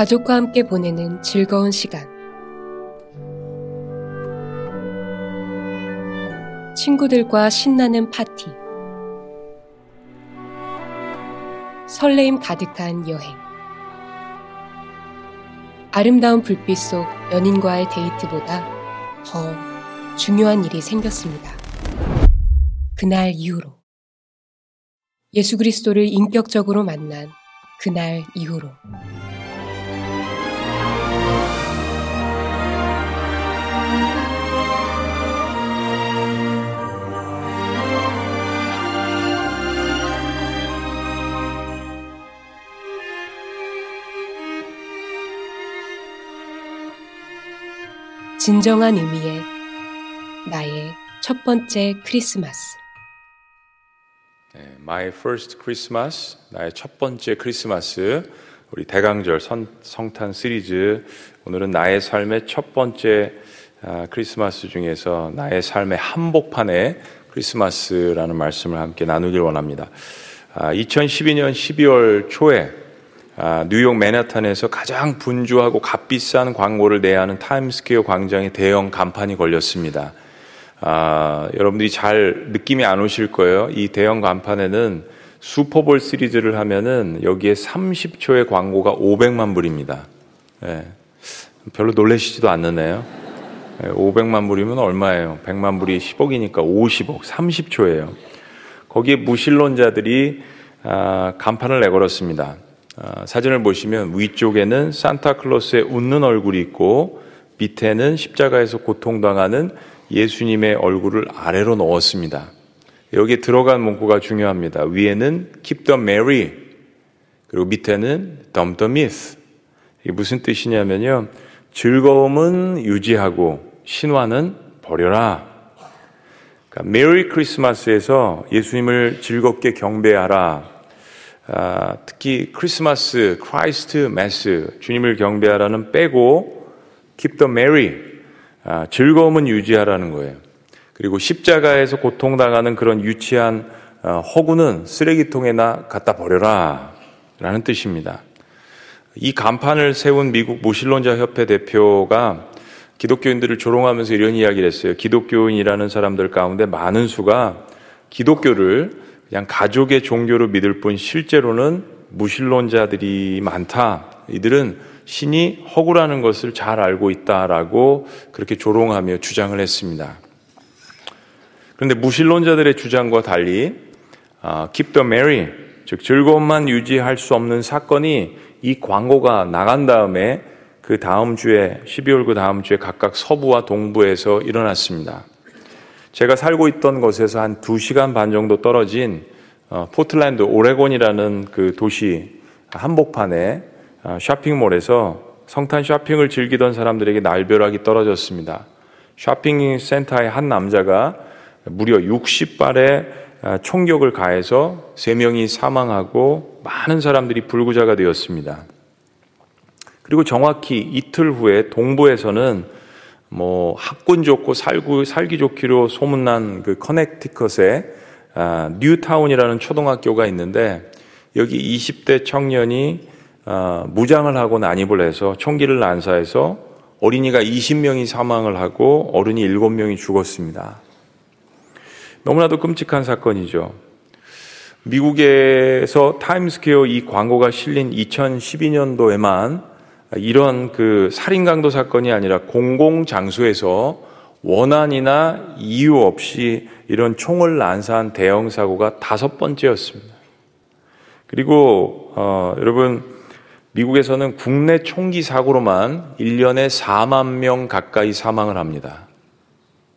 가족과 함께 보내는 즐거운 시간. 친구들과 신나는 파티. 설레임 가득한 여행. 아름다운 불빛 속 연인과의 데이트보다 더 중요한 일이 생겼습니다. 그날 이후로. 예수 그리스도를 인격적으로 만난 그날 이후로. 진정한 의미의 나의 첫 번째 크리스마스. 네, My First Christmas, 나의 첫 번째 크리스마스. 우리 대강절 선, 성탄 시리즈. 오늘은 나의 삶의 첫 번째 아, 크리스마스 중에서 나의 삶의 한복판의 크리스마스라는 말씀을 함께 나누길 원합니다. 아, 2012년 12월 초에 아, 뉴욕 맨하탄에서 가장 분주하고 값비싼 광고를 내야 하는 타임스퀘어 광장에 대형 간판이 걸렸습니다. 아, 여러분들이 잘 느낌이 안 오실 거예요. 이 대형 간판에는 슈퍼볼 시리즈를 하면은 여기에 30초의 광고가 500만 불입니다. 네. 별로 놀라시지도 않느네요. 네, 500만 불이면 얼마예요? 100만 불이 10억이니까 50억, 30초예요. 거기에 무신론자들이 아, 간판을 내걸었습니다. 아, 사진을 보시면 위쪽에는 산타클로스의 웃는 얼굴이 있고 밑에는 십자가에서 고통당하는 예수님의 얼굴을 아래로 넣었습니다. 여기에 들어간 문구가 중요합니다. 위에는 Keep the Merry 그리고 밑에는 Dump the Myth 이게 무슨 뜻이냐면요. 즐거움은 유지하고 신화는 버려라. 그러니까 메리 크리스마스에서 예수님을 즐겁게 경배하라. 아, 특히 크리스마스, Christ Mass, 주님을 경배하라는 빼고 keep the merry, 아, 즐거움은 유지하라는 거예요. 그리고 십자가에서 고통당하는 그런 유치한 어, 허구는 쓰레기통에나 갖다 버려라 라는 뜻입니다. 이 간판을 세운 미국 무신론자 협회 대표가 기독교인들을 조롱하면서 이런 이야기를 했어요. 기독교인이라는 사람들 가운데 많은 수가 기독교를 그냥 가족의 종교로 믿을 뿐 실제로는 무신론자들이 많다. 이들은 신이 허구라는 것을 잘 알고 있다라고 그렇게 조롱하며 주장을 했습니다. 그런데 무신론자들의 주장과 달리 아, Keep the Merry, 즉 즐거움만 유지할 수 없는 사건이 이 광고가 나간 다음에 그 다음 주에 12월 그 다음 주에 각각 서부와 동부에서 일어났습니다. 제가 살고 있던 곳에서 한 2시간 반 정도 떨어진 어, 포틀랜드 오레곤이라는 그 도시 한복판에 어, 쇼핑몰에서 성탄 쇼핑을 즐기던 사람들에게 날벼락이 떨어졌습니다. 쇼핑 센터의 한 남자가 무려 60발의 어, 총격을 가해서 3명이 사망하고 많은 사람들이 불구자가 되었습니다. 그리고 정확히 이틀 후에 동부에서는 뭐 학군 좋고 살고 살기 좋기로 소문난 그 커넥티컷에 아, 뉴타운이라는 초등학교가 있는데 여기 20대 청년이 아, 무장을 하고 난입을 해서 총기를 난사해서 어린이가 20명이 사망을 하고 어른이 7명이 죽었습니다. 너무나도 끔찍한 사건이죠. 미국에서 타임스퀘어 이 광고가 실린 2012년도에만 이런 그 살인 강도 사건이 아니라 공공 장소에서 원한이나 이유 없이 이런 총을 난사한 대형 사고가 다섯 번째였습니다. 그리고 어, 여러분 미국에서는 국내 총기 사고로만 1년에 4만 명 가까이 사망을 합니다.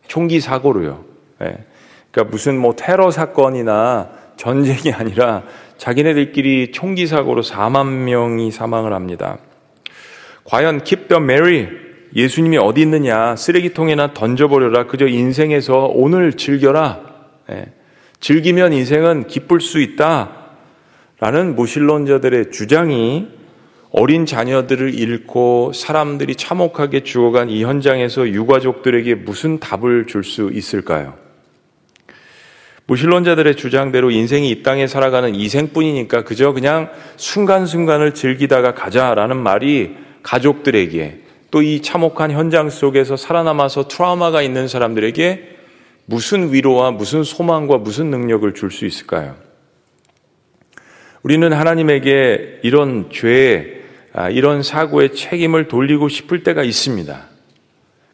총기 사고로요. 네. 그러니까 무슨 뭐 테러 사건이나 전쟁이 아니라 자기네들끼리 총기 사고로 4만 명이 사망을 합니다. 과연 keep the Mary 예수님이 어디 있느냐 쓰레기통에나 던져버려라 그저 인생에서 오늘 즐겨라 예. 즐기면 인생은 기쁠 수 있다 라는 무신론자들의 주장이 어린 자녀들을 잃고 사람들이 참혹하게 죽어간 이 현장에서 유가족들에게 무슨 답을 줄 수 있을까요? 무신론자들의 주장대로 인생이 이 땅에 살아가는 이생뿐이니까 그저 그냥 순간순간을 즐기다가 가자라는 말이 가족들에게 또 이 참혹한 현장 속에서 살아남아서 트라우마가 있는 사람들에게 무슨 위로와 무슨 소망과 무슨 능력을 줄 수 있을까요? 우리는 하나님에게 이런 죄, 아, 이런 사고의 책임을 돌리고 싶을 때가 있습니다.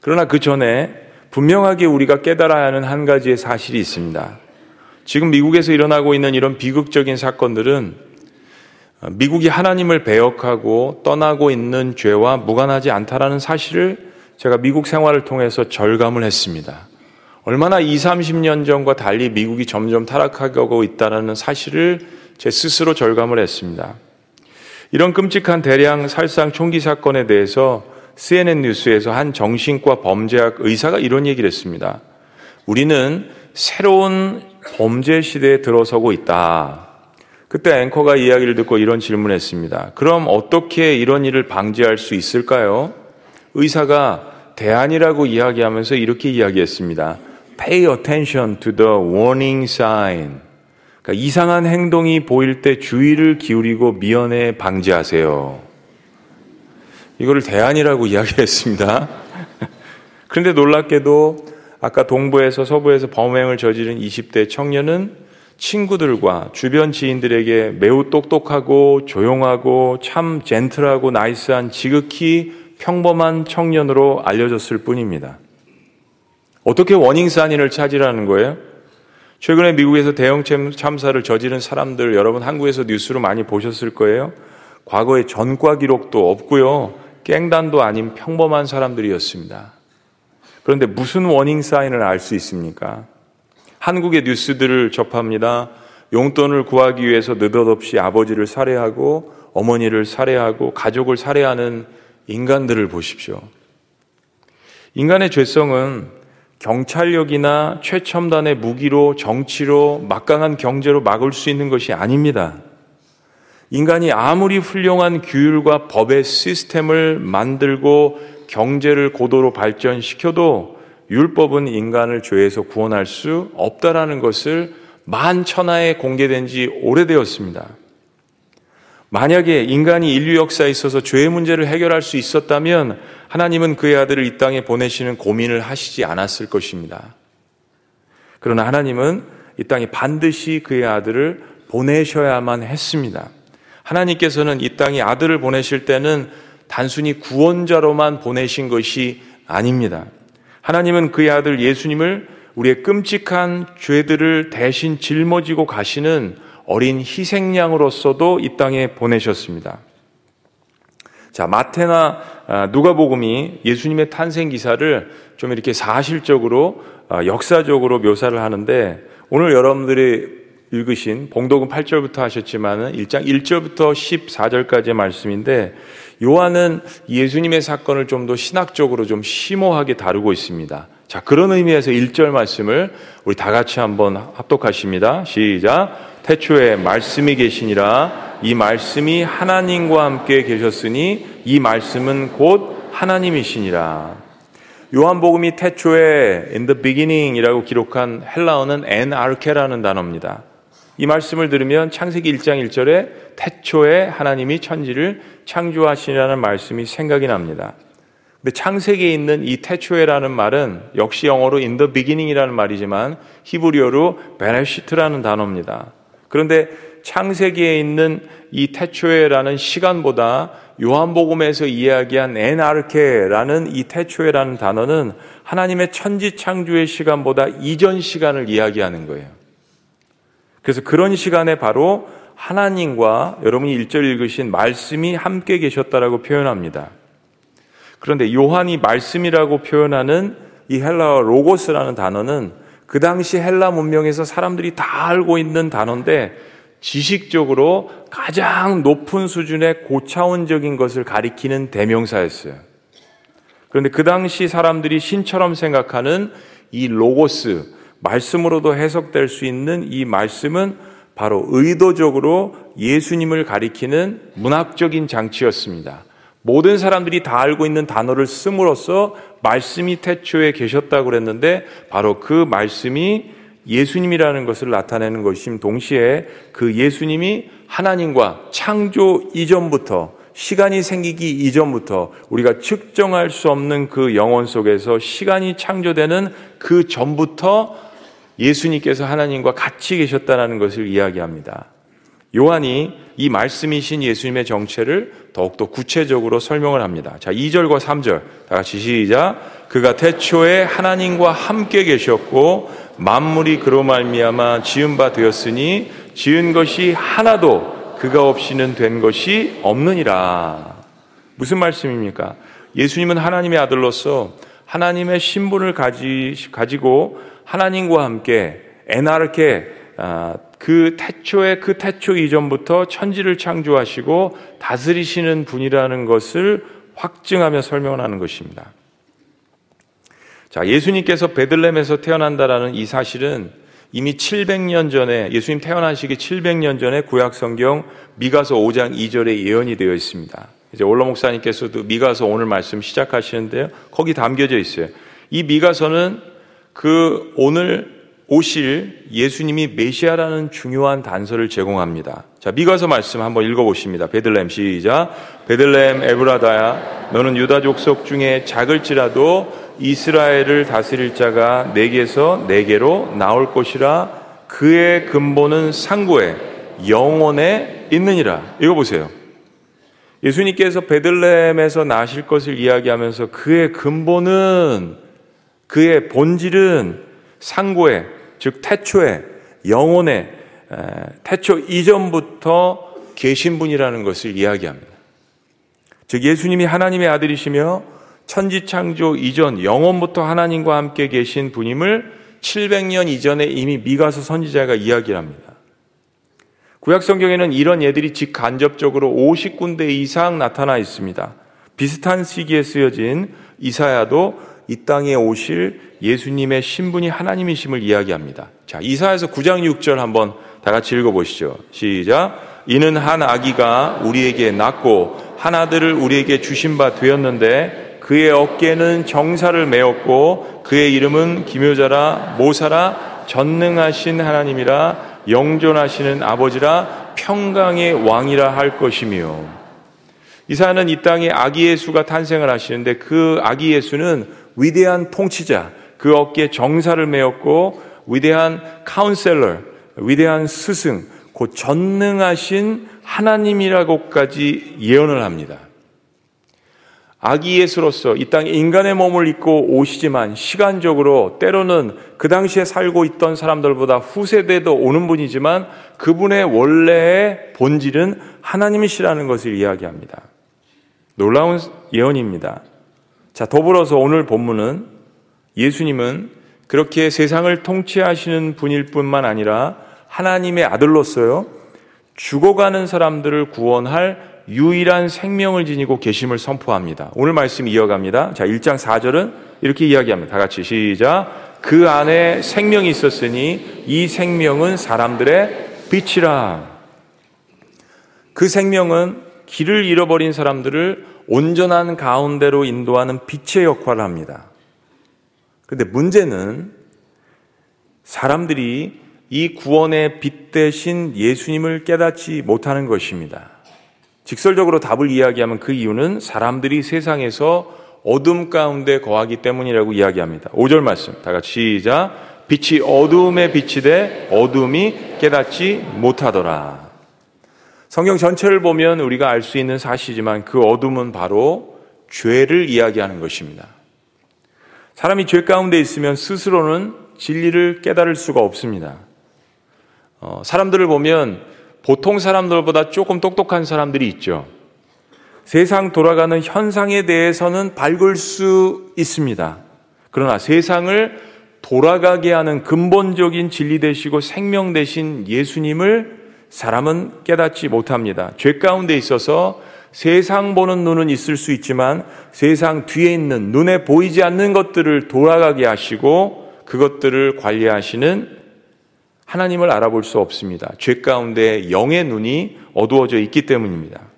그러나 그 전에 분명하게 우리가 깨달아야 하는 한 가지의 사실이 있습니다. 지금 미국에서 일어나고 있는 이런 비극적인 사건들은 미국이 하나님을 배역하고 떠나고 있는 죄와 무관하지 않다라는 사실을 제가 미국 생활을 통해서 절감을 했습니다. 얼마나 20, 30년 전과 달리 미국이 점점 타락하고 있다는 사실을 제 스스로 절감을 했습니다. 이런 끔찍한 대량 살상 총기 사건에 대해서 CNN 뉴스에서 한 정신과 범죄학 의사가 이런 얘기를 했습니다. 우리는 새로운 범죄 시대에 들어서고 있다. 그때 앵커가 이야기를 듣고 이런 질문을 했습니다. 그럼 어떻게 이런 일을 방지할 수 있을까요? 의사가 대안이라고 이야기하면서 이렇게 이야기했습니다. Pay attention to the warning sign. 그러니까 이상한 행동이 보일 때 주의를 기울이고 미연에 방지하세요. 이거를 대안이라고 이야기했습니다. 그런데 놀랍게도 아까 동부에서 서부에서 범행을 저지른 20대 청년은 친구들과 주변 지인들에게 매우 똑똑하고 조용하고 참 젠틀하고 나이스한 지극히 평범한 청년으로 알려졌을 뿐입니다. 어떻게 워닝 사인을 찾으라는 거예요? 최근에 미국에서 대형 참사를 저지른 사람들 여러분 한국에서 뉴스로 많이 보셨을 거예요. 과거에 전과 기록도 없고요. 깽단도 아닌 평범한 사람들이었습니다. 그런데 무슨 워닝 사인을 알 수 있습니까? 한국의 뉴스들을 접합니다. 용돈을 구하기 위해서 느닷없이 아버지를 살해하고 어머니를 살해하고 가족을 살해하는 인간들을 보십시오. 인간의 죄성은 경찰력이나 최첨단의 무기로 정치로 막강한 경제로 막을 수 있는 것이 아닙니다. 인간이 아무리 훌륭한 규율과 법의 시스템을 만들고 경제를 고도로 발전시켜도 율법은 인간을 죄에서 구원할 수 없다라는 것을 만천하에 공개된 지 오래되었습니다. 만약에 인간이 인류 역사에 있어서 죄의 문제를 해결할 수 있었다면 하나님은 그의 아들을 이 땅에 보내시는 고민을 하시지 않았을 것입니다. 그러나 하나님은 이 땅에 반드시 그의 아들을 보내셔야만 했습니다. 하나님께서는 이 땅에 아들을 보내실 때는 단순히 구원자로만 보내신 것이 아닙니다. 하나님은 그의 아들 예수님을 우리의 끔찍한 죄들을 대신 짊어지고 가시는 어린 희생양으로서도 이 땅에 보내셨습니다. 자, 마태나 아, 누가복음이 예수님의 탄생 기사를 좀 이렇게 사실적으로 아, 역사적으로 묘사를 하는데 오늘 여러분들이 읽으신 봉독은 8절부터 하셨지만은 1장 1절부터 14절까지의 말씀인데 요한은 예수님의 사건을 좀 더 신학적으로 좀 심오하게 다루고 있습니다. 자, 그런 의미에서 1절 말씀을 우리 다 같이 한번 합독하십니다. 시작. 태초에 말씀이 계시니라 이 말씀이 하나님과 함께 계셨으니 이 말씀은 곧 하나님이시니라. 요한복음이 태초에 in the beginning이라고 기록한 헬라어는 엔아르케라는 단어입니다. 이 말씀을 들으면 창세기 1장 1절에 태초에 하나님이 천지를 창조하시라는 말씀이 생각이 납니다. 근데 창세기에 있는 이 태초에라는 말은 역시 영어로 in the beginning이라는 말이지만 히브리어로 베레시트라는 단어입니다. 그런데 창세기에 있는 이 태초에라는 시간보다 요한복음에서 이야기한 에나르케라는 이 태초에라는 단어는 하나님의 천지 창조의 시간보다 이전 시간을 이야기하는 거예요. 그래서 그런 시간에 바로 하나님과 여러분이 1절 읽으신 말씀이 함께 계셨다라고 표현합니다. 그런데 요한이 말씀이라고 표현하는 이 헬라어 로고스라는 단어는 그 당시 헬라 문명에서 사람들이 다 알고 있는 단어인데 지식적으로 가장 높은 수준의 고차원적인 것을 가리키는 대명사였어요. 그런데 그 당시 사람들이 신처럼 생각하는 이 로고스, 말씀으로도 해석될 수 있는 이 말씀은 바로 의도적으로 예수님을 가리키는 문학적인 장치였습니다. 모든 사람들이 다 알고 있는 단어를 씀으로써 말씀이 태초에 계셨다고 그랬는데 바로 그 말씀이 예수님이라는 것을 나타내는 것임 동시에 그 예수님이 하나님과 창조 이전부터 시간이 생기기 이전부터 우리가 측정할 수 없는 그 영혼 속에서 시간이 창조되는 그 전부터 예수님께서 하나님과 같이 계셨다는 것을 이야기합니다. 요한이 이 말씀이신 예수님의 정체를 더욱더 구체적으로 설명을 합니다. 자, 2절과 3절. 다 같이 시작. 그가 태초에 하나님과 함께 계셨고 만물이 그로 말미암아 지은 바 되었으니 지은 것이 하나도 그가 없이는 된 것이 없느니라. 무슨 말씀입니까? 예수님은 하나님의 아들로서 하나님의 신분을 가지, 가지고 하나님과 함께 에나르케 아, 그 태초의 그 태초 이전부터 천지를 창조하시고 다스리시는 분이라는 것을 확증하며 설명을 하는 것입니다. 자, 예수님께서 베들렘에서 태어난다라는 이 사실은 이미 700년 전에 예수님 태어나시기 700년 전에 구약 성경 미가서 5장 2절에 예언이 되어 있습니다. 이제 올라 목사님께서도 미가서 오늘 말씀 시작하시는데요. 거기 담겨져 있어요. 이 미가서는 그 오늘 오실 예수님이 메시아라는 중요한 단서를 제공합니다. 자, 미가서 말씀 한번 읽어보십니다. 베들렘 시작. 베들렘 에브라다야, 너는 유다 족속 중에 작을지라도 이스라엘을 다스릴 자가 내게서 내게로 나올 것이라 그의 근본은 상고에 영원에 있느니라. 이거 보세요. 예수님께서 베들레헴에서 나실 것을 이야기하면서 그의 근본은 그의 본질은 상고에 즉 태초에 영혼에 태초 이전부터 계신 분이라는 것을 이야기합니다. 즉 예수님이 하나님의 아들이시며 천지 창조 이전 영원부터 하나님과 함께 계신 분임을 700년 이전에 이미 미가서 선지자가 이야기를 합니다. 구약 성경에는 이런 예들이 직간접적으로 50군데 이상 나타나 있습니다. 비슷한 시기에 쓰여진 이사야도 이 땅에 오실 예수님의 신분이 하나님이심을 이야기합니다. 자, 이사야서 9장 6절 한번 다 같이 읽어보시죠. 시작. 이는 한 아기가 우리에게 낳고 한 아들을 우리에게 주신 바 되었는데 그의 어깨는 정사를 메었고 그의 이름은 기묘자라 모사라 전능하신 하나님이라 영존하시는 아버지라 평강의 왕이라 할 것이며 이사는 이 땅에 아기 예수가 탄생을 하시는데 그 아기 예수는 위대한 통치자 그 어깨에 정사를 메었고 위대한 카운셀러 위대한 스승 곧 전능하신 하나님이라고까지 예언을 합니다. 아기 예수로서 이 땅에 인간의 몸을 입고 오시지만 시간적으로 때로는 그 당시에 살고 있던 사람들보다 후세대도 오는 분이지만 그분의 원래의 본질은 하나님이시라는 것을 이야기합니다. 놀라운 예언입니다. 자, 더불어서 오늘 본문은 예수님은 그렇게 세상을 통치하시는 분일 뿐만 아니라 하나님의 아들로서요, 죽어가는 사람들을 구원할 유일한 생명을 지니고 계심을 선포합니다. 오늘 말씀 이어갑니다. 자, 1장 4절은 이렇게 이야기합니다. 다 같이 시작. 그 안에 생명이 있었으니 이 생명은 사람들의 빛이라. 그 생명은 길을 잃어버린 사람들을 온전한 가운데로 인도하는 빛의 역할을 합니다. 근데 문제는 사람들이 이 구원의 빛 대신 예수님을 깨닫지 못하는 것입니다. 직설적으로 답을 이야기하면 그 이유는 사람들이 세상에서 어둠 가운데 거하기 때문이라고 이야기합니다. 5절 말씀. 다 같이 시작. 빛이 어둠에 빛이 돼 어둠이 깨닫지 못하더라. 성경 전체를 보면 우리가 알 수 있는 사실이지만 그 어둠은 바로 죄를 이야기하는 것입니다. 사람이 죄 가운데 있으면 스스로는 진리를 깨달을 수가 없습니다. 어, 사람들을 보면 보통 사람들보다 조금 똑똑한 사람들이 있죠. 세상 돌아가는 현상에 대해서는 밝을 수 있습니다. 그러나 세상을 돌아가게 하는 근본적인 진리 되시고 생명 되신 예수님을 사람은 깨닫지 못합니다. 죄 가운데 있어서 세상 보는 눈은 있을 수 있지만 세상 뒤에 있는 눈에 보이지 않는 것들을 돌아가게 하시고 그것들을 관리하시는 하나님을 알아볼 수 없습니다. 죄 가운데 영의 눈이 어두워져 있기 때문입니다.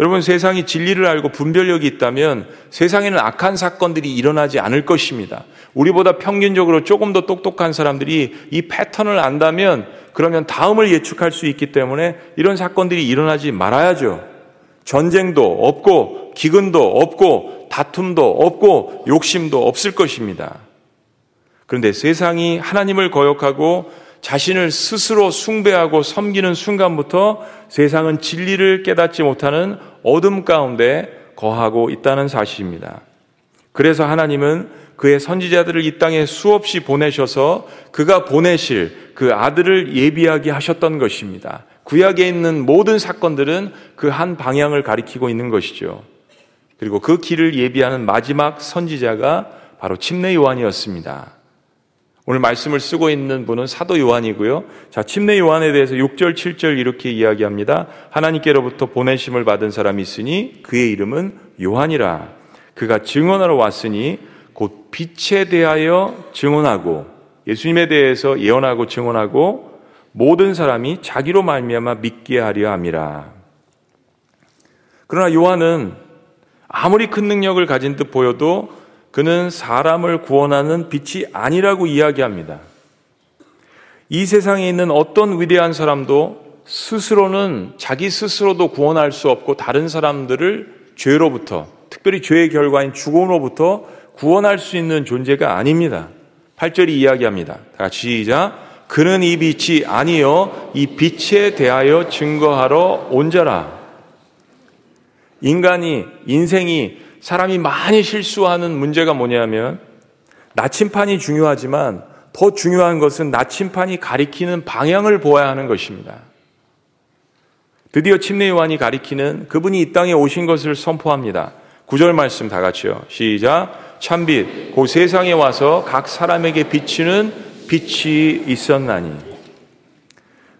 여러분 세상이 진리를 알고 분별력이 있다면 세상에는 악한 사건들이 일어나지 않을 것입니다. 우리보다 평균적으로 조금 더 똑똑한 사람들이 이 패턴을 안다면 그러면 다음을 예측할 수 있기 때문에 이런 사건들이 일어나지 말아야죠. 전쟁도 없고 기근도 없고 다툼도 없고 욕심도 없을 것입니다. 그런데 세상이 하나님을 거역하고 자신을 스스로 숭배하고 섬기는 순간부터 세상은 진리를 깨닫지 못하는 어둠 가운데 거하고 있다는 사실입니다. 그래서 하나님은 그의 선지자들을 이 땅에 수없이 보내셔서 그가 보내실 그 아들을 예비하게 하셨던 것입니다. 구약에 있는 모든 사건들은 그 한 방향을 가리키고 있는 것이죠. 그리고 그 길을 예비하는 마지막 선지자가 바로 침례 요한이었습니다. 오늘 말씀을 쓰고 있는 분은 사도 요한이고요. 자, 침례 요한에 대해서 6절, 7절 이렇게 이야기합니다. 하나님께로부터 보내심을 받은 사람이 있으니 그의 이름은 요한이라. 그가 증언하러 왔으니 곧 빛에 대하여 증언하고 예수님에 대해서 예언하고 증언하고 모든 사람이 자기로 말미암아 믿게 하려 함이라. 그러나 요한은 아무리 큰 능력을 가진 듯 보여도 그는 사람을 구원하는 빛이 아니라고 이야기합니다. 이 세상에 있는 어떤 위대한 사람도 스스로는 자기 스스로도 구원할 수 없고 다른 사람들을 죄로부터 특별히 죄의 결과인 죽음으로부터 구원할 수 있는 존재가 아닙니다. 8절이 이야기합니다. 다 같이 시작. 그는 이 빛이 아니요 이 빛에 대하여 증거하러 온 자라. 인간이 인생이 사람이 많이 실수하는 문제가 뭐냐면 나침판이 중요하지만 더 중요한 것은 나침판이 가리키는 방향을 보아야 하는 것입니다. 드디어 침례 요한이 가리키는 그분이 이 땅에 오신 것을 선포합니다. 구절 말씀 다 같이요. 시작. 참빛, 그 세상에 와서 각 사람에게 비치는 빛이 있었나니.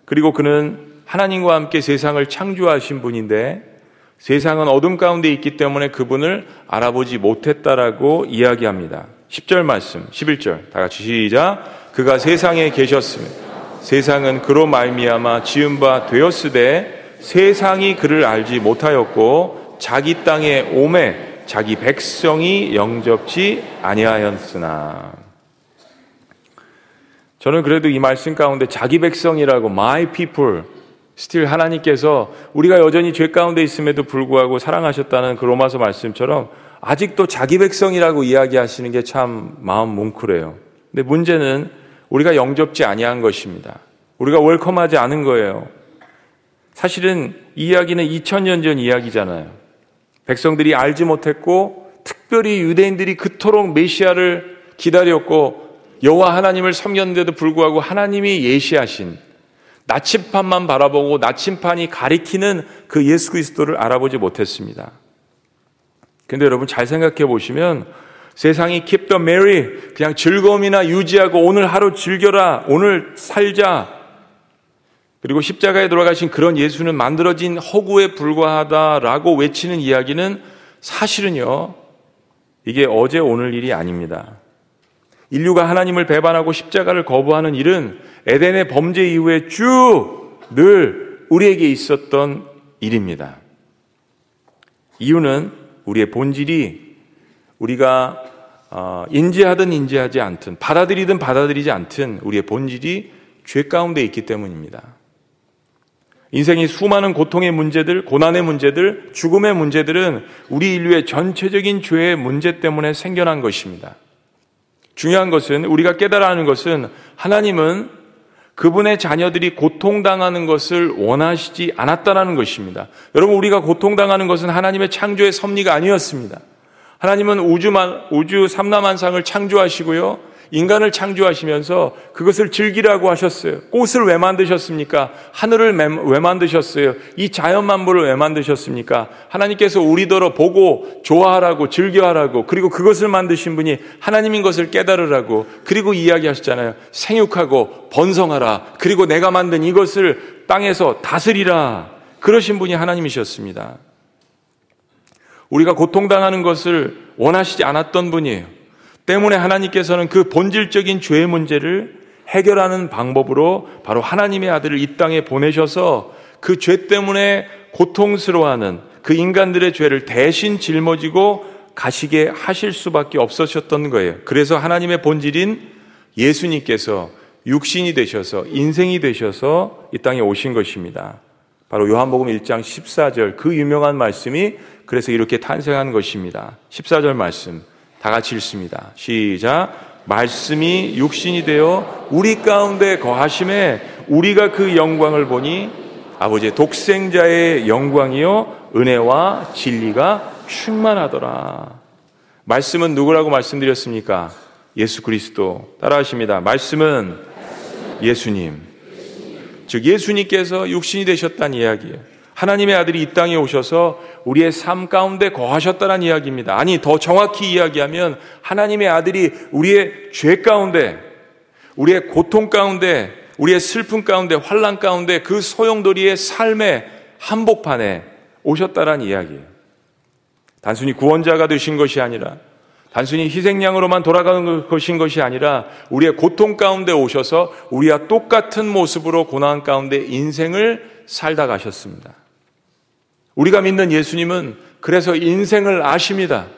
그리고 그는 하나님과 함께 세상을 창조하신 분인데 세상은 어둠 가운데 있기 때문에 그분을 알아보지 못했다라고 이야기합니다. 10절 말씀, 11절 다 같이 시작. 그가 세상에 계셨으며 세상은 그로 말미암아 지은 바 되었으되 세상이 그를 알지 못하였고 자기 땅에 오매 자기 백성이 영접지 아니하였으나 저는 그래도 이 말씀 가운데 자기 백성이라고 my people still 하나님께서 우리가 여전히 죄 가운데 있음에도 불구하고 사랑하셨다는 그 로마서 말씀처럼 아직도 자기 백성이라고 이야기하시는 게 참 마음 뭉클해요. 근데 문제는 우리가 영접지 아니한 것입니다. 우리가 welcome하지 않은 거예요. 사실은 이 이야기는 2000년 전 이야기잖아요. 백성들이 알지 못했고 특별히 유대인들이 그토록 메시아를 기다렸고 여호와 하나님을 섬겼는데도 불구하고 하나님이 예시하신 나침판만 바라보고 나침판이 가리키는 그 예수 그리스도를 알아보지 못했습니다. 근데 여러분 잘 생각해 보시면 세상이 keep the merry 그냥 즐거움이나 유지하고 오늘 하루 즐겨라 오늘 살자 그리고 십자가에 돌아가신 그런 예수는 만들어진 허구에 불과하다라고 외치는 이야기는 사실은요 이게 어제 오늘 일이 아닙니다. 인류가 하나님을 배반하고 십자가를 거부하는 일은 에덴의 범죄 이후에 쭉 늘 우리에게 있었던 일입니다. 이유는 우리의 본질이 우리가 어, 인지하든 인지하지 않든 받아들이든 받아들이지 않든 우리의 본질이 죄 가운데 있기 때문입니다. 인생이 수많은 고통의 문제들, 고난의 문제들, 죽음의 문제들은 우리 인류의 전체적인 죄의 문제 때문에 생겨난 것입니다. 중요한 것은 우리가 깨달아 하는 것은 하나님은 그분의 자녀들이 고통당하는 것을 원하시지 않았다라는 것입니다. 여러분, 우리가 고통당하는 것은 하나님의 창조의 섭리가 아니었습니다. 하나님은 우주만, 우주 삼라만상을 창조하시고요. 인간을 창조하시면서 그것을 즐기라고 하셨어요. 꽃을 왜 만드셨습니까? 하늘을 왜 만드셨어요? 이 자연 만물을 왜 만드셨습니까? 하나님께서 우리더러 보고 좋아하라고 즐겨하라고 그리고 그것을 만드신 분이 하나님인 것을 깨달으라고 그리고 이야기하셨잖아요. 생육하고 번성하라. 그리고 내가 만든 이것을 땅에서 다스리라. 그러신 분이 하나님이셨습니다. 우리가 고통당하는 것을 원하시지 않았던 분이에요. 때문에 하나님께서는 그 본질적인 죄의 문제를 해결하는 방법으로 바로 하나님의 아들을 이 땅에 보내셔서 그 죄 때문에 고통스러워하는 그 인간들의 죄를 대신 짊어지고 가시게 하실 수밖에 없으셨던 거예요. 그래서 하나님의 본질인 예수님께서 육신이 되셔서 인생이 되셔서 이 땅에 오신 것입니다. 바로 요한복음 1장 14절 그 유명한 말씀이 그래서 이렇게 탄생한 것입니다. 14절 말씀 다 같이 읽습니다. 시작. 말씀이 육신이 되어 우리 가운데 거하심에 우리가 그 영광을 보니 아버지의 독생자의 영광이요 은혜와 진리가 충만하더라. 말씀은 누구라고 말씀드렸습니까? 예수 그리스도 따라하십니다. 말씀은 예수님. 즉 예수님께서 육신이 되셨다는 이야기예요. 하나님의 아들이 이 땅에 오셔서 우리의 삶 가운데 거하셨다는 이야기입니다. 아니 더 정확히 이야기하면 하나님의 아들이 우리의 죄 가운데 우리의 고통 가운데 우리의 슬픔 가운데 환란 가운데 그 소용돌이의 삶의 한복판에 오셨다는 이야기예요. 단순히 구원자가 되신 것이 아니라 단순히 희생양으로만 돌아가는 것인 것이 아니라 우리의 고통 가운데 오셔서 우리와 똑같은 모습으로 고난 가운데 인생을 살다 가셨습니다. 우리가 믿는 예수님은 그래서 인생을 아십니다.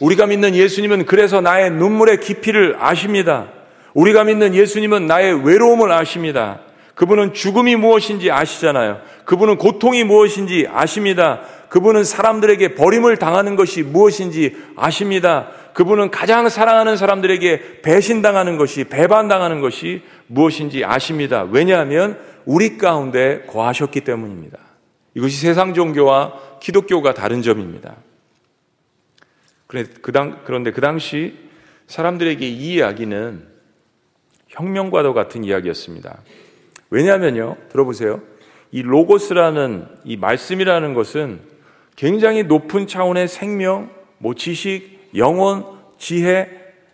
우리가 믿는 예수님은 그래서 나의 눈물의 깊이를 아십니다. 우리가 믿는 예수님은 나의 외로움을 아십니다. 그분은 죽음이 무엇인지 아시잖아요. 그분은 고통이 무엇인지 아십니다. 그분은 사람들에게 버림을 당하는 것이 무엇인지 아십니다. 그분은 가장 사랑하는 사람들에게 배신당하는 것이, 배반당하는 것이 무엇인지 아십니다. 왜냐하면 우리 가운데 거하셨기 때문입니다. 이것이 세상 종교와 기독교가 다른 점입니다. 그런데 그 당시 사람들에게 이 이야기는 혁명과도 같은 이야기였습니다. 왜냐하면요, 들어보세요. 이 로고스라는 이 말씀이라는 것은 굉장히 높은 차원의 생명, 뭐 지식, 영혼, 지혜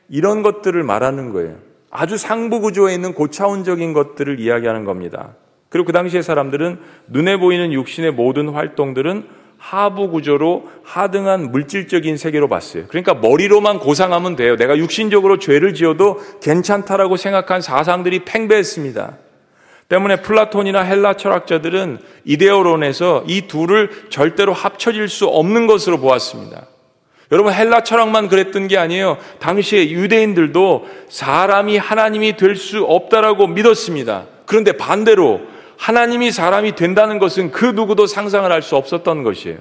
이런 것들을 말하는 거예요. 아주 상부 구조에 있는 고차원적인 것들을 이야기하는 겁니다. 그리고 그 당시의 사람들은 눈에 보이는 육신의 모든 활동들은 하부 구조로 하등한 물질적인 세계로 봤어요. 그러니까 머리로만 고상하면 돼요. 내가 육신적으로 죄를 지어도 괜찮다라고 생각한 사상들이 팽배했습니다. 때문에 플라톤이나 헬라 철학자들은 이데아론에서 이 둘을 절대로 합쳐질 수 없는 것으로 보았습니다. 여러분 헬라 철학만 그랬던 게 아니에요. 당시에 유대인들도 사람이 하나님이 될 수 없다라고 믿었습니다. 그런데 반대로 하나님이 사람이 된다는 것은 그 누구도 상상을 할 수 없었던 것이에요.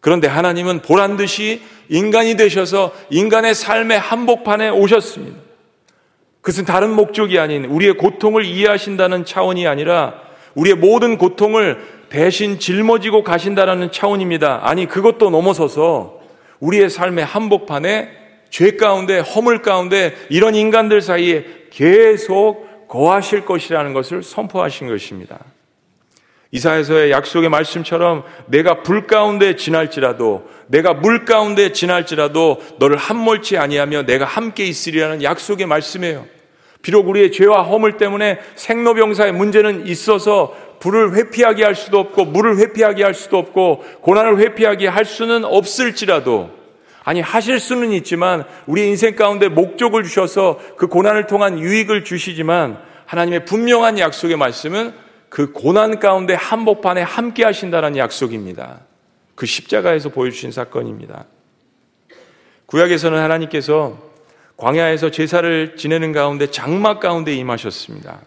그런데 하나님은 보란 듯이 인간이 되셔서 인간의 삶의 한복판에 오셨습니다. 그것은 다른 목적이 아닌 우리의 고통을 이해하신다는 차원이 아니라 우리의 모든 고통을 대신 짊어지고 가신다는 차원입니다. 아니, 그것도 넘어서서 우리의 삶의 한복판에 죄 가운데, 허물 가운데 이런 인간들 사이에 계속 거하실 것이라는 것을 선포하신 것입니다. 이사에서의 약속의 말씀처럼 내가 불 가운데 지날지라도 내가 물 가운데 지날지라도 너를 함몰치 아니하며 내가 함께 있으리라는 약속의 말씀이에요. 비록 우리의 죄와 허물 때문에 생로병사의 문제는 있어서 불을 회피하게 할 수도 없고 물을 회피하게 할 수도 없고 고난을 회피하게 할 수는 없을지라도 아니 하실 수는 있지만 우리 인생 가운데 목적을 주셔서 그 고난을 통한 유익을 주시지만 하나님의 분명한 약속의 말씀은 그 고난 가운데 한복판에 함께 하신다는 약속입니다. 그 십자가에서 보여주신 사건입니다. 구약에서는 하나님께서 광야에서 제사를 지내는 가운데 장막 가운데 임하셨습니다.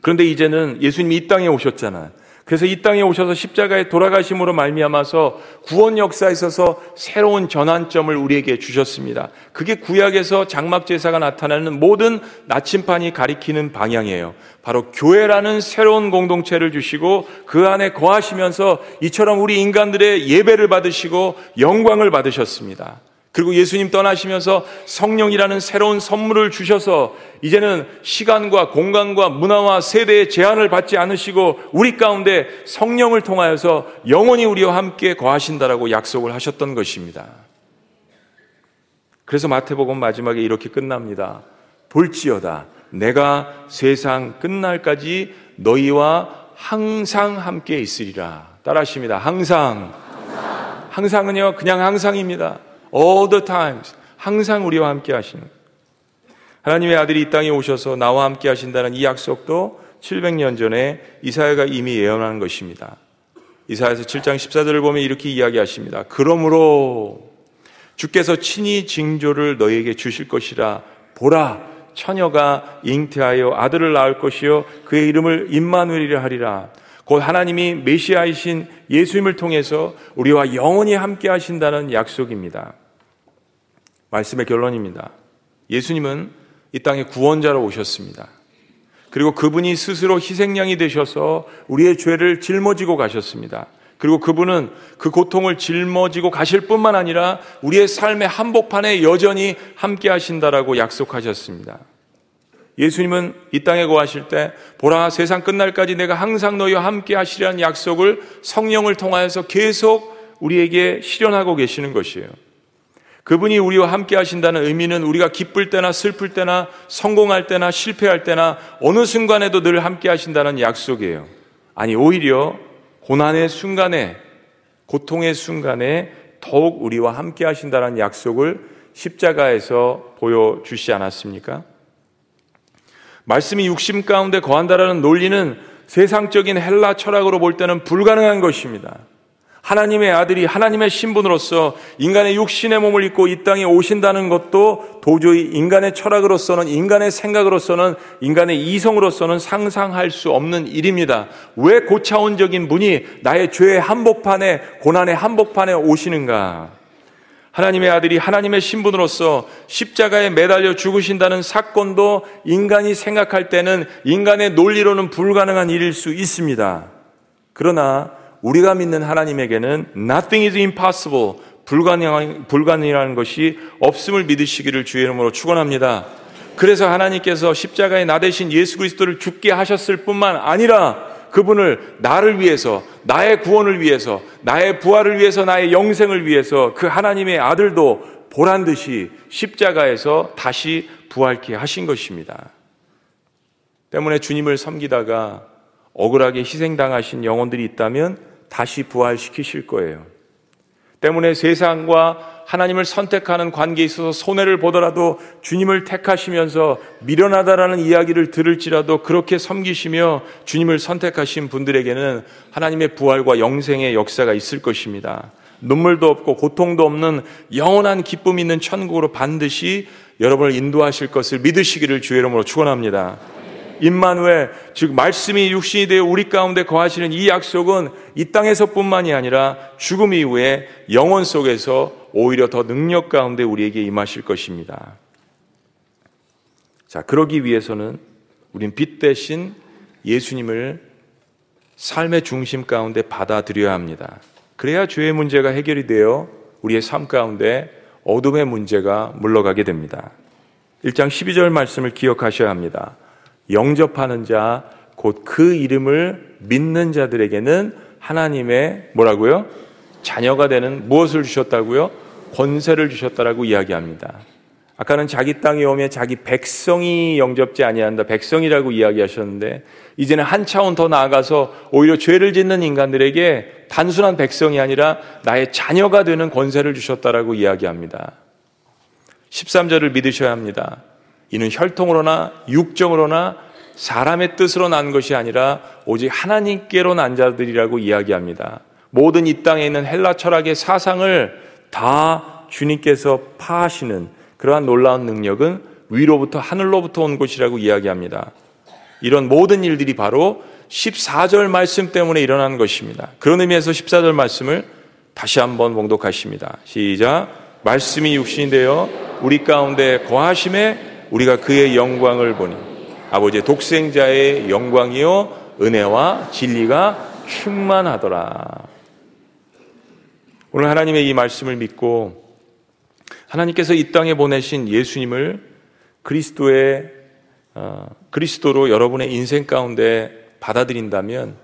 그런데 이제는 예수님이 이 땅에 오셨잖아요. 그래서 이 땅에 오셔서 십자가에 돌아가심으로 말미암아서 구원 역사에 있어서 새로운 전환점을 우리에게 주셨습니다. 그게 구약에서 장막 제사가 나타나는 모든 나침판이 가리키는 방향이에요. 바로 교회라는 새로운 공동체를 주시고 그 안에 거하시면서 이처럼 우리 인간들의 예배를 받으시고 영광을 받으셨습니다. 그리고 예수님 떠나시면서 성령이라는 새로운 선물을 주셔서 이제는 시간과 공간과 문화와 세대의 제한을 받지 않으시고 우리 가운데 성령을 통하여서 영원히 우리와 함께 거하신다라고 약속을 하셨던 것입니다. 그래서 마태복음 마지막에 이렇게 끝납니다. 볼지어다 내가 세상 끝날까지 너희와 항상 함께 있으리라. 따라하십니다. 항상. 항상은요, 그냥 항상입니다. All the times 항상 우리와 함께 하시는 하나님의 아들이 이 땅에 오셔서 나와 함께 하신다는 이 약속도 700년 전에 이사야가 이미 예언한 것입니다. 이사야서 7장 14절을 보면 이렇게 이야기하십니다. 그러므로 주께서 친히 징조를 너에게 주실 것이라 보라 처녀가 잉태하여 아들을 낳을 것이요 그의 이름을 임마누엘이라 하리라. 곧 하나님이 메시아이신 예수님을 통해서 우리와 영원히 함께 하신다는 약속입니다. 말씀의 결론입니다. 예수님은 이 땅에 구원자로 오셨습니다. 그리고 그분이 스스로 희생양이 되셔서 우리의 죄를 짊어지고 가셨습니다. 그리고 그분은 그 고통을 짊어지고 가실 뿐만 아니라 우리의 삶의 한복판에 여전히 함께 하신다라고 약속하셨습니다. 예수님은 이 땅에 거하실 때 보라 세상 끝날까지 내가 항상 너희와 함께 하시리라는 약속을 성령을 통하여서 계속 우리에게 실현하고 계시는 것이에요. 그분이 우리와 함께 하신다는 의미는 우리가 기쁠 때나 슬플 때나 성공할 때나 실패할 때나 어느 순간에도 늘 함께 하신다는 약속이에요. 아니, 오히려 고난의 순간에, 고통의 순간에 더욱 우리와 함께 하신다는 약속을 십자가에서 보여주시 않았습니까? 말씀이 육심 가운데 거한다라는 논리는 세상적인 헬라 철학으로 볼 때는 불가능한 것입니다. 하나님의 아들이 하나님의 신분으로서 인간의 육신의 몸을 입고 이 땅에 오신다는 것도 도저히 인간의 철학으로서는 인간의 생각으로서는 인간의 이성으로서는 상상할 수 없는 일입니다. 왜 고차원적인 분이 나의 죄의 한복판에 고난의 한복판에 오시는가? 하나님의 아들이 하나님의 신분으로서 십자가에 매달려 죽으신다는 사건도 인간이 생각할 때는 인간의 논리로는 불가능한 일일 수 있습니다. 그러나 우리가 믿는 하나님에게는 nothing is impossible. 불가능, 불가능이라는 것이 없음을 믿으시기를 주의 이름으로 축원합니다. 그래서 하나님께서 십자가에 나 대신 예수 그리스도를 죽게 하셨을 뿐만 아니라 그분을 나를 위해서, 나의 구원을 위해서, 나의 부활을 위해서, 나의 영생을 위해서 그 하나님의 아들도 보란 듯이 십자가에서 다시 부활케 하신 것입니다. 때문에 주님을 섬기다가 억울하게 희생당하신 영혼들이 있다면 다시 부활시키실 거예요. 때문에 세상과 하나님을 선택하는 관계에 있어서 손해를 보더라도 주님을 택하시면서 미련하다라는 이야기를 들을지라도 그렇게 섬기시며 주님을 선택하신 분들에게는 하나님의 부활과 영생의 역사가 있을 것입니다. 눈물도 없고 고통도 없는 영원한 기쁨 있는 천국으로 반드시 여러분을 인도하실 것을 믿으시기를 주의 이름으로 축원합니다. 임마누엘 즉 말씀이 육신이 되어 우리 가운데 거하시는 이 약속은 이 땅에서뿐만이 아니라 죽음 이후에 영원 속에서 오히려 더 능력 가운데 우리에게 임하실 것입니다. 자, 그러기 위해서는 우린 빛 대신 예수님을 삶의 중심 가운데 받아들여야 합니다. 그래야 죄의 문제가 해결이 되어 우리의 삶 가운데 어둠의 문제가 물러가게 됩니다. 1장 12절 말씀을 기억하셔야 합니다. 영접하는 자, 곧 그 이름을 믿는 자들에게는 하나님의 뭐라고요? 자녀가 되는 무엇을 주셨다고요? 권세를 주셨다라고 이야기합니다. 아까는 자기 땅에 오면 자기 백성이 영접지 아니한다. 백성이라고 이야기하셨는데 이제는 한 차원 더 나아가서 오히려 죄를 짓는 인간들에게 단순한 백성이 아니라 나의 자녀가 되는 권세를 주셨다라고 이야기합니다. 13절을 믿으셔야 합니다. 이는 혈통으로나 육정으로나 사람의 뜻으로 난 것이 아니라 오직 하나님께로 난 자들이라고 이야기합니다. 모든 이 땅에 있는 헬라 철학의 사상을 다 주님께서 파하시는 그러한 놀라운 능력은 위로부터 하늘로부터 온 것이라고 이야기합니다. 이런 모든 일들이 바로 14절 말씀 때문에 일어난 것입니다. 그런 의미에서 14절 말씀을 다시 한번 봉독하십니다. 시작. 말씀이 육신이 되어 우리 가운데 거하심에 우리가 그의 영광을 보니 아버지의 독생자의 영광이요 은혜와 진리가 충만하더라. 오늘 하나님의 이 말씀을 믿고 하나님께서 이 땅에 보내신 예수님을 그리스도의 어, 그리스도로 여러분의 인생 가운데 받아들인다면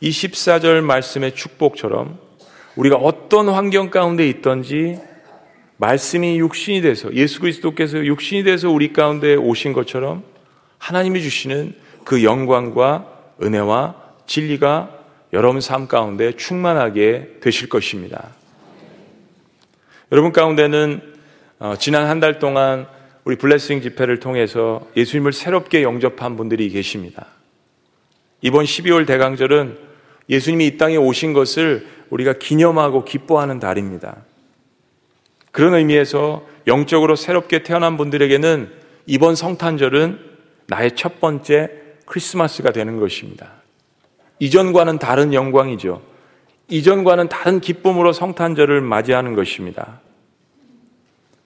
이 14절 말씀의 축복처럼 우리가 어떤 환경 가운데 있던지 말씀이 육신이 돼서 예수 그리스도께서 육신이 돼서 우리 가운데 오신 것처럼 하나님이 주시는 그 영광과 은혜와 진리가 여러분 삶 가운데 충만하게 되실 것입니다. 여러분 가운데는 어, 지난 한 달 동안 우리 블레싱 집회를 통해서 예수님을 새롭게 영접한 분들이 계십니다. 이번 12월 대강절은 예수님이 이 땅에 오신 것을 우리가 기념하고 기뻐하는 달입니다. 그런 의미에서 영적으로 새롭게 태어난 분들에게는 이번 성탄절은 나의 첫 번째 크리스마스가 되는 것입니다. 이전과는 다른 영광이죠. 이전과는 다른 기쁨으로 성탄절을 맞이하는 것입니다.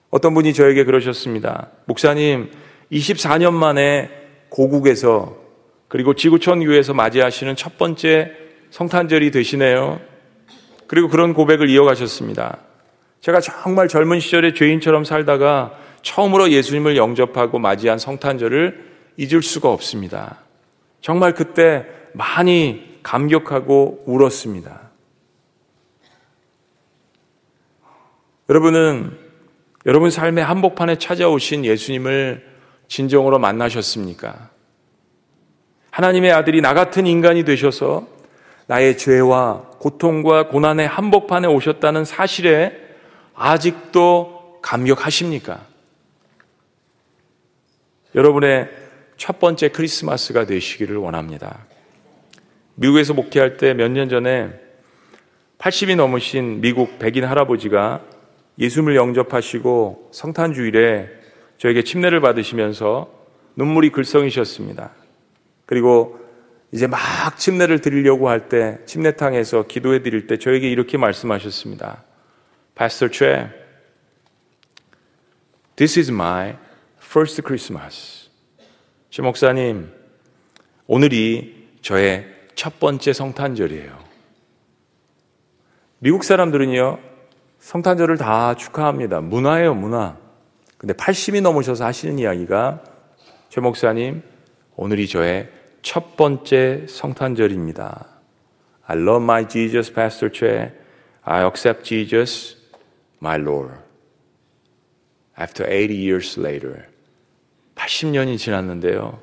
어떤 분이 저에게 그러셨습니다. 목사님, 24년 만에 고국에서 그리고 지구촌 교회에서 맞이하시는 첫 번째 성탄절이 되시네요. 그리고 그런 고백을 이어가셨습니다. 제가 정말 젊은 시절에 죄인처럼 살다가 처음으로 예수님을 영접하고 맞이한 성탄절을 잊을 수가 없습니다. 정말 그때 많이 감격하고 울었습니다. 여러분은 여러분 삶의 한복판에 찾아오신 예수님을 진정으로 만나셨습니까? 하나님의 아들이 나 같은 인간이 되셔서 나의 죄와 고통과 고난의 한복판에 오셨다는 사실에 아직도 감격하십니까? 여러분의 첫 번째 크리스마스가 되시기를 원합니다. 미국에서 목회할 때 몇 년 전에 80이 넘으신 미국 백인 할아버지가 예수님을 영접하시고 성탄 주일에 저에게 침례를 받으시면서 눈물이 글썽이셨습니다. 그리고 이제 막 침례를 드리려고 할 때 침례탕에서 기도해 드릴 때 저에게 이렇게 말씀하셨습니다. Pastor Che, this is my first Christmas. 제 목사님, 오늘이 저의 첫 번째 성탄절이에요. 미국 사람들은요, 성탄절을 다 축하합니다. 문화예요, 문화. 근데 80이 넘으셔서 하시는 이야기가 최 목사님, 오늘이 저의 첫 번째 성탄절입니다. I love my Jesus, Pastor Che. I accept Jesus, my Lord. After 80 years later. 80년이 지났는데요.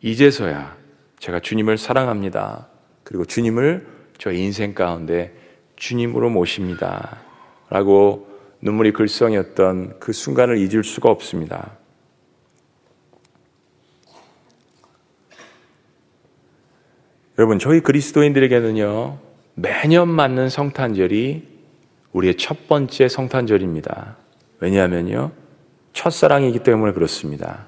이제서야 제가 주님을 사랑합니다. 그리고 주님을 저 인생 가운데 주님으로 모십니다. 라고 눈물이 글썽이었던 그 순간을 잊을 수가 없습니다. 여러분, 저희 그리스도인들에게는요, 매년 맞는 성탄절이 우리의 첫 번째 성탄절입니다. 왜냐하면요, 첫사랑이기 때문에 그렇습니다.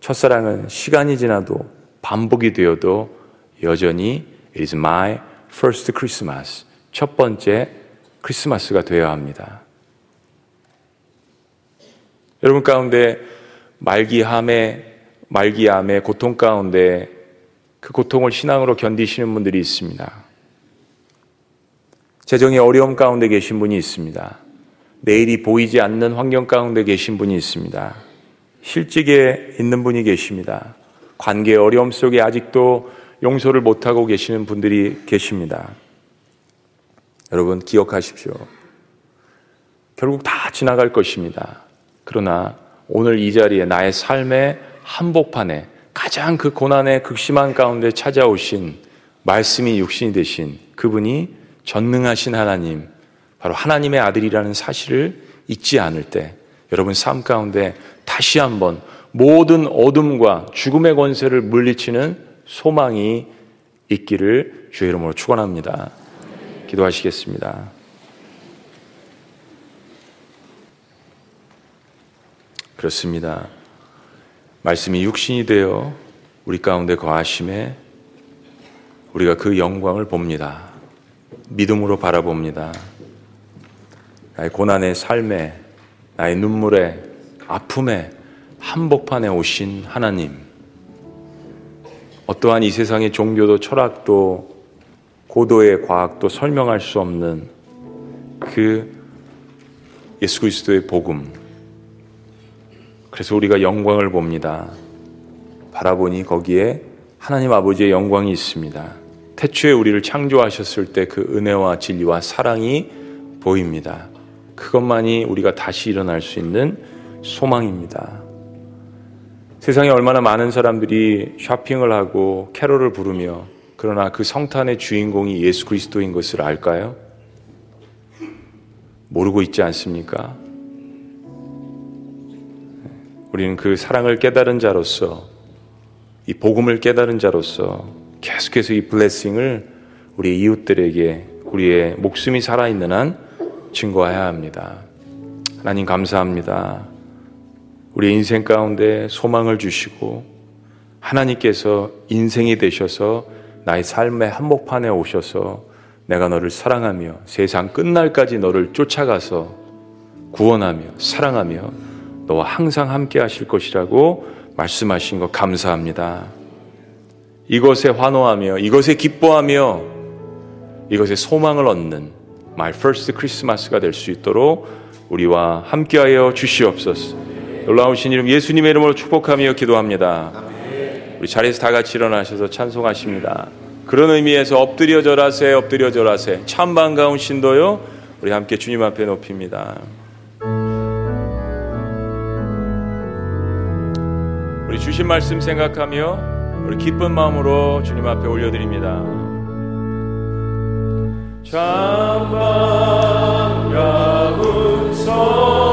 첫사랑은 시간이 지나도 반복이 되어도 여전히 It is my first Christmas. 첫 번째 크리스마스가 되어야 합니다. 여러분 가운데 말기함의 말기암의 고통 가운데 그 고통을 신앙으로 견디시는 분들이 있습니다. 재정의 어려움 가운데 계신 분이 있습니다. 내일이 보이지 않는 환경 가운데 계신 분이 있습니다. 실직에 있는 분이 계십니다. 관계 어려움 속에 아직도 용서를 못하고 계시는 분들이 계십니다. 여러분, 기억하십시오. 결국 다 지나갈 것입니다. 그러나 오늘 이 자리에 나의 삶의 한복판에 가장 그 고난의 극심한 가운데 찾아오신 말씀이 육신이 되신 그분이 전능하신 하나님, 바로 하나님의 아들이라는 사실을 잊지 않을 때 여러분 삶 가운데 다시 한번 모든 어둠과 죽음의 권세를 물리치는 소망이 있기를 주의 이름으로 축원합니다. 기도하시겠습니다. 그렇습니다. 말씀이 육신이 되어 우리 가운데 거하심에 우리가 그 영광을 봅니다. 믿음으로 바라봅니다. 나의 고난의 삶에, 나의 눈물에, 아픔에, 한복판에 오신 하나님. 어떠한 이 세상의 종교도 철학도 고도의 과학도 설명할 수 없는 그 예수 그리스도의 복음. 그래서 우리가 영광을 봅니다. 바라보니 거기에 하나님 아버지의 영광이 있습니다. 태초에 우리를 창조하셨을 때 그 은혜와 진리와 사랑이 보입니다. 그것만이 우리가 다시 일어날 수 있는 소망입니다. 세상에 얼마나 많은 사람들이 쇼핑을 하고 캐롤을 부르며 그러나 그 성탄의 주인공이 예수 그리스도인 것을 알까요? 모르고 있지 않습니까? 우리는 그 사랑을 깨달은 자로서 이 복음을 깨달은 자로서 계속해서 이 블레싱을 우리 이웃들에게 우리의 목숨이 살아있는 한 증거해야 합니다. 하나님 감사합니다. 우리 인생 가운데 소망을 주시고 하나님께서 인생이 되셔서 나의 삶의 한복판에 오셔서 내가 너를 사랑하며 세상 끝날까지 너를 쫓아가서 구원하며 사랑하며 너와 항상 함께 하실 것이라고 말씀하신 것 감사합니다. 이것에 환호하며 이것에 기뻐하며 이것에 소망을 얻는 my first Christmas가 될 수 있도록 우리와 함께하여 주시옵소서. 놀라우신 이름 예수님의 이름으로 축복하며 기도합니다. 우리 자리에서 다 같이 일어나셔서 찬송하십니다. 그런 의미에서 엎드려 절하세 엎드려 절하세 참 반가운 신도요 우리 함께 주님 앞에 높입니다. 우리 주신 말씀 생각하며 우리 기쁜 마음으로 주님 앞에 올려드립니다. 참 반가운 성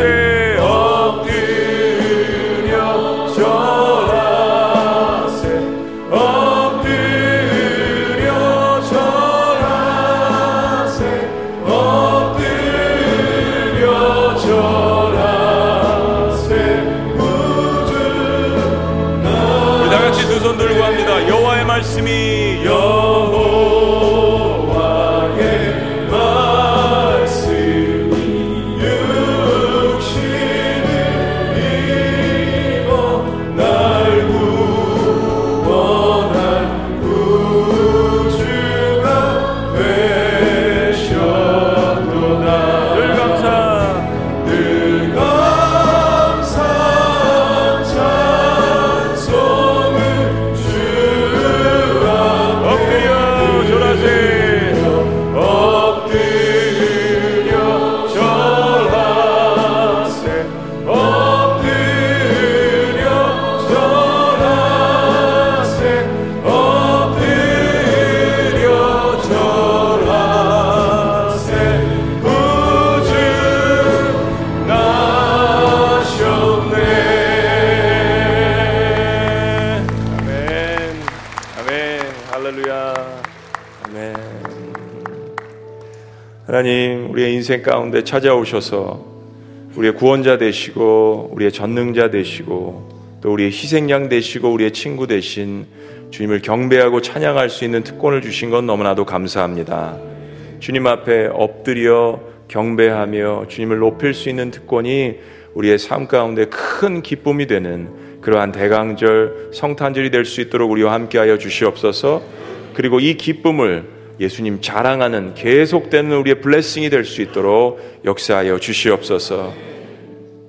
엎 인생 가운데 찾아오셔서 우리의 구원자 되시고 우리의 전능자 되시고 또 우리의 희생양 되시고 우리의 친구 되신 주님을 경배하고 찬양할 수 있는 특권을 주신 건 너무나도 감사합니다. 주님 앞에 엎드려 경배하며 주님을 높일 수 있는 특권이 우리의 삶 가운데 큰 기쁨이 되는 그러한 대강절 성탄절이 될 수 있도록 우리와 함께하여 주시옵소서. 그리고 이 기쁨을 예수님 자랑하는 계속되는 우리의 블레싱이 될 수 있도록 역사하여 주시옵소서.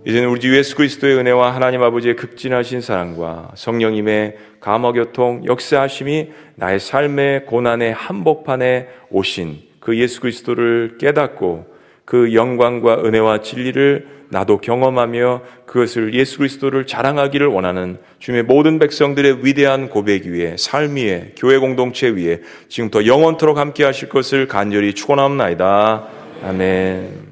이제는 우리 주 예수 그리스도의 은혜와 하나님 아버지의 극진하신 사랑과 성령님의 감화 교통 역사하심이 나의 삶의 고난의 한복판에 오신 그 예수 그리스도를 깨닫고 그 영광과 은혜와 진리를 나도 경험하며 그것을 예수 그리스도를 자랑하기를 원하는 주님의 모든 백성들의 위대한 고백 위에 삶 위에 교회 공동체 위에 지금부터 영원토록 함께 하실 것을 간절히 축원합니다. 아멘.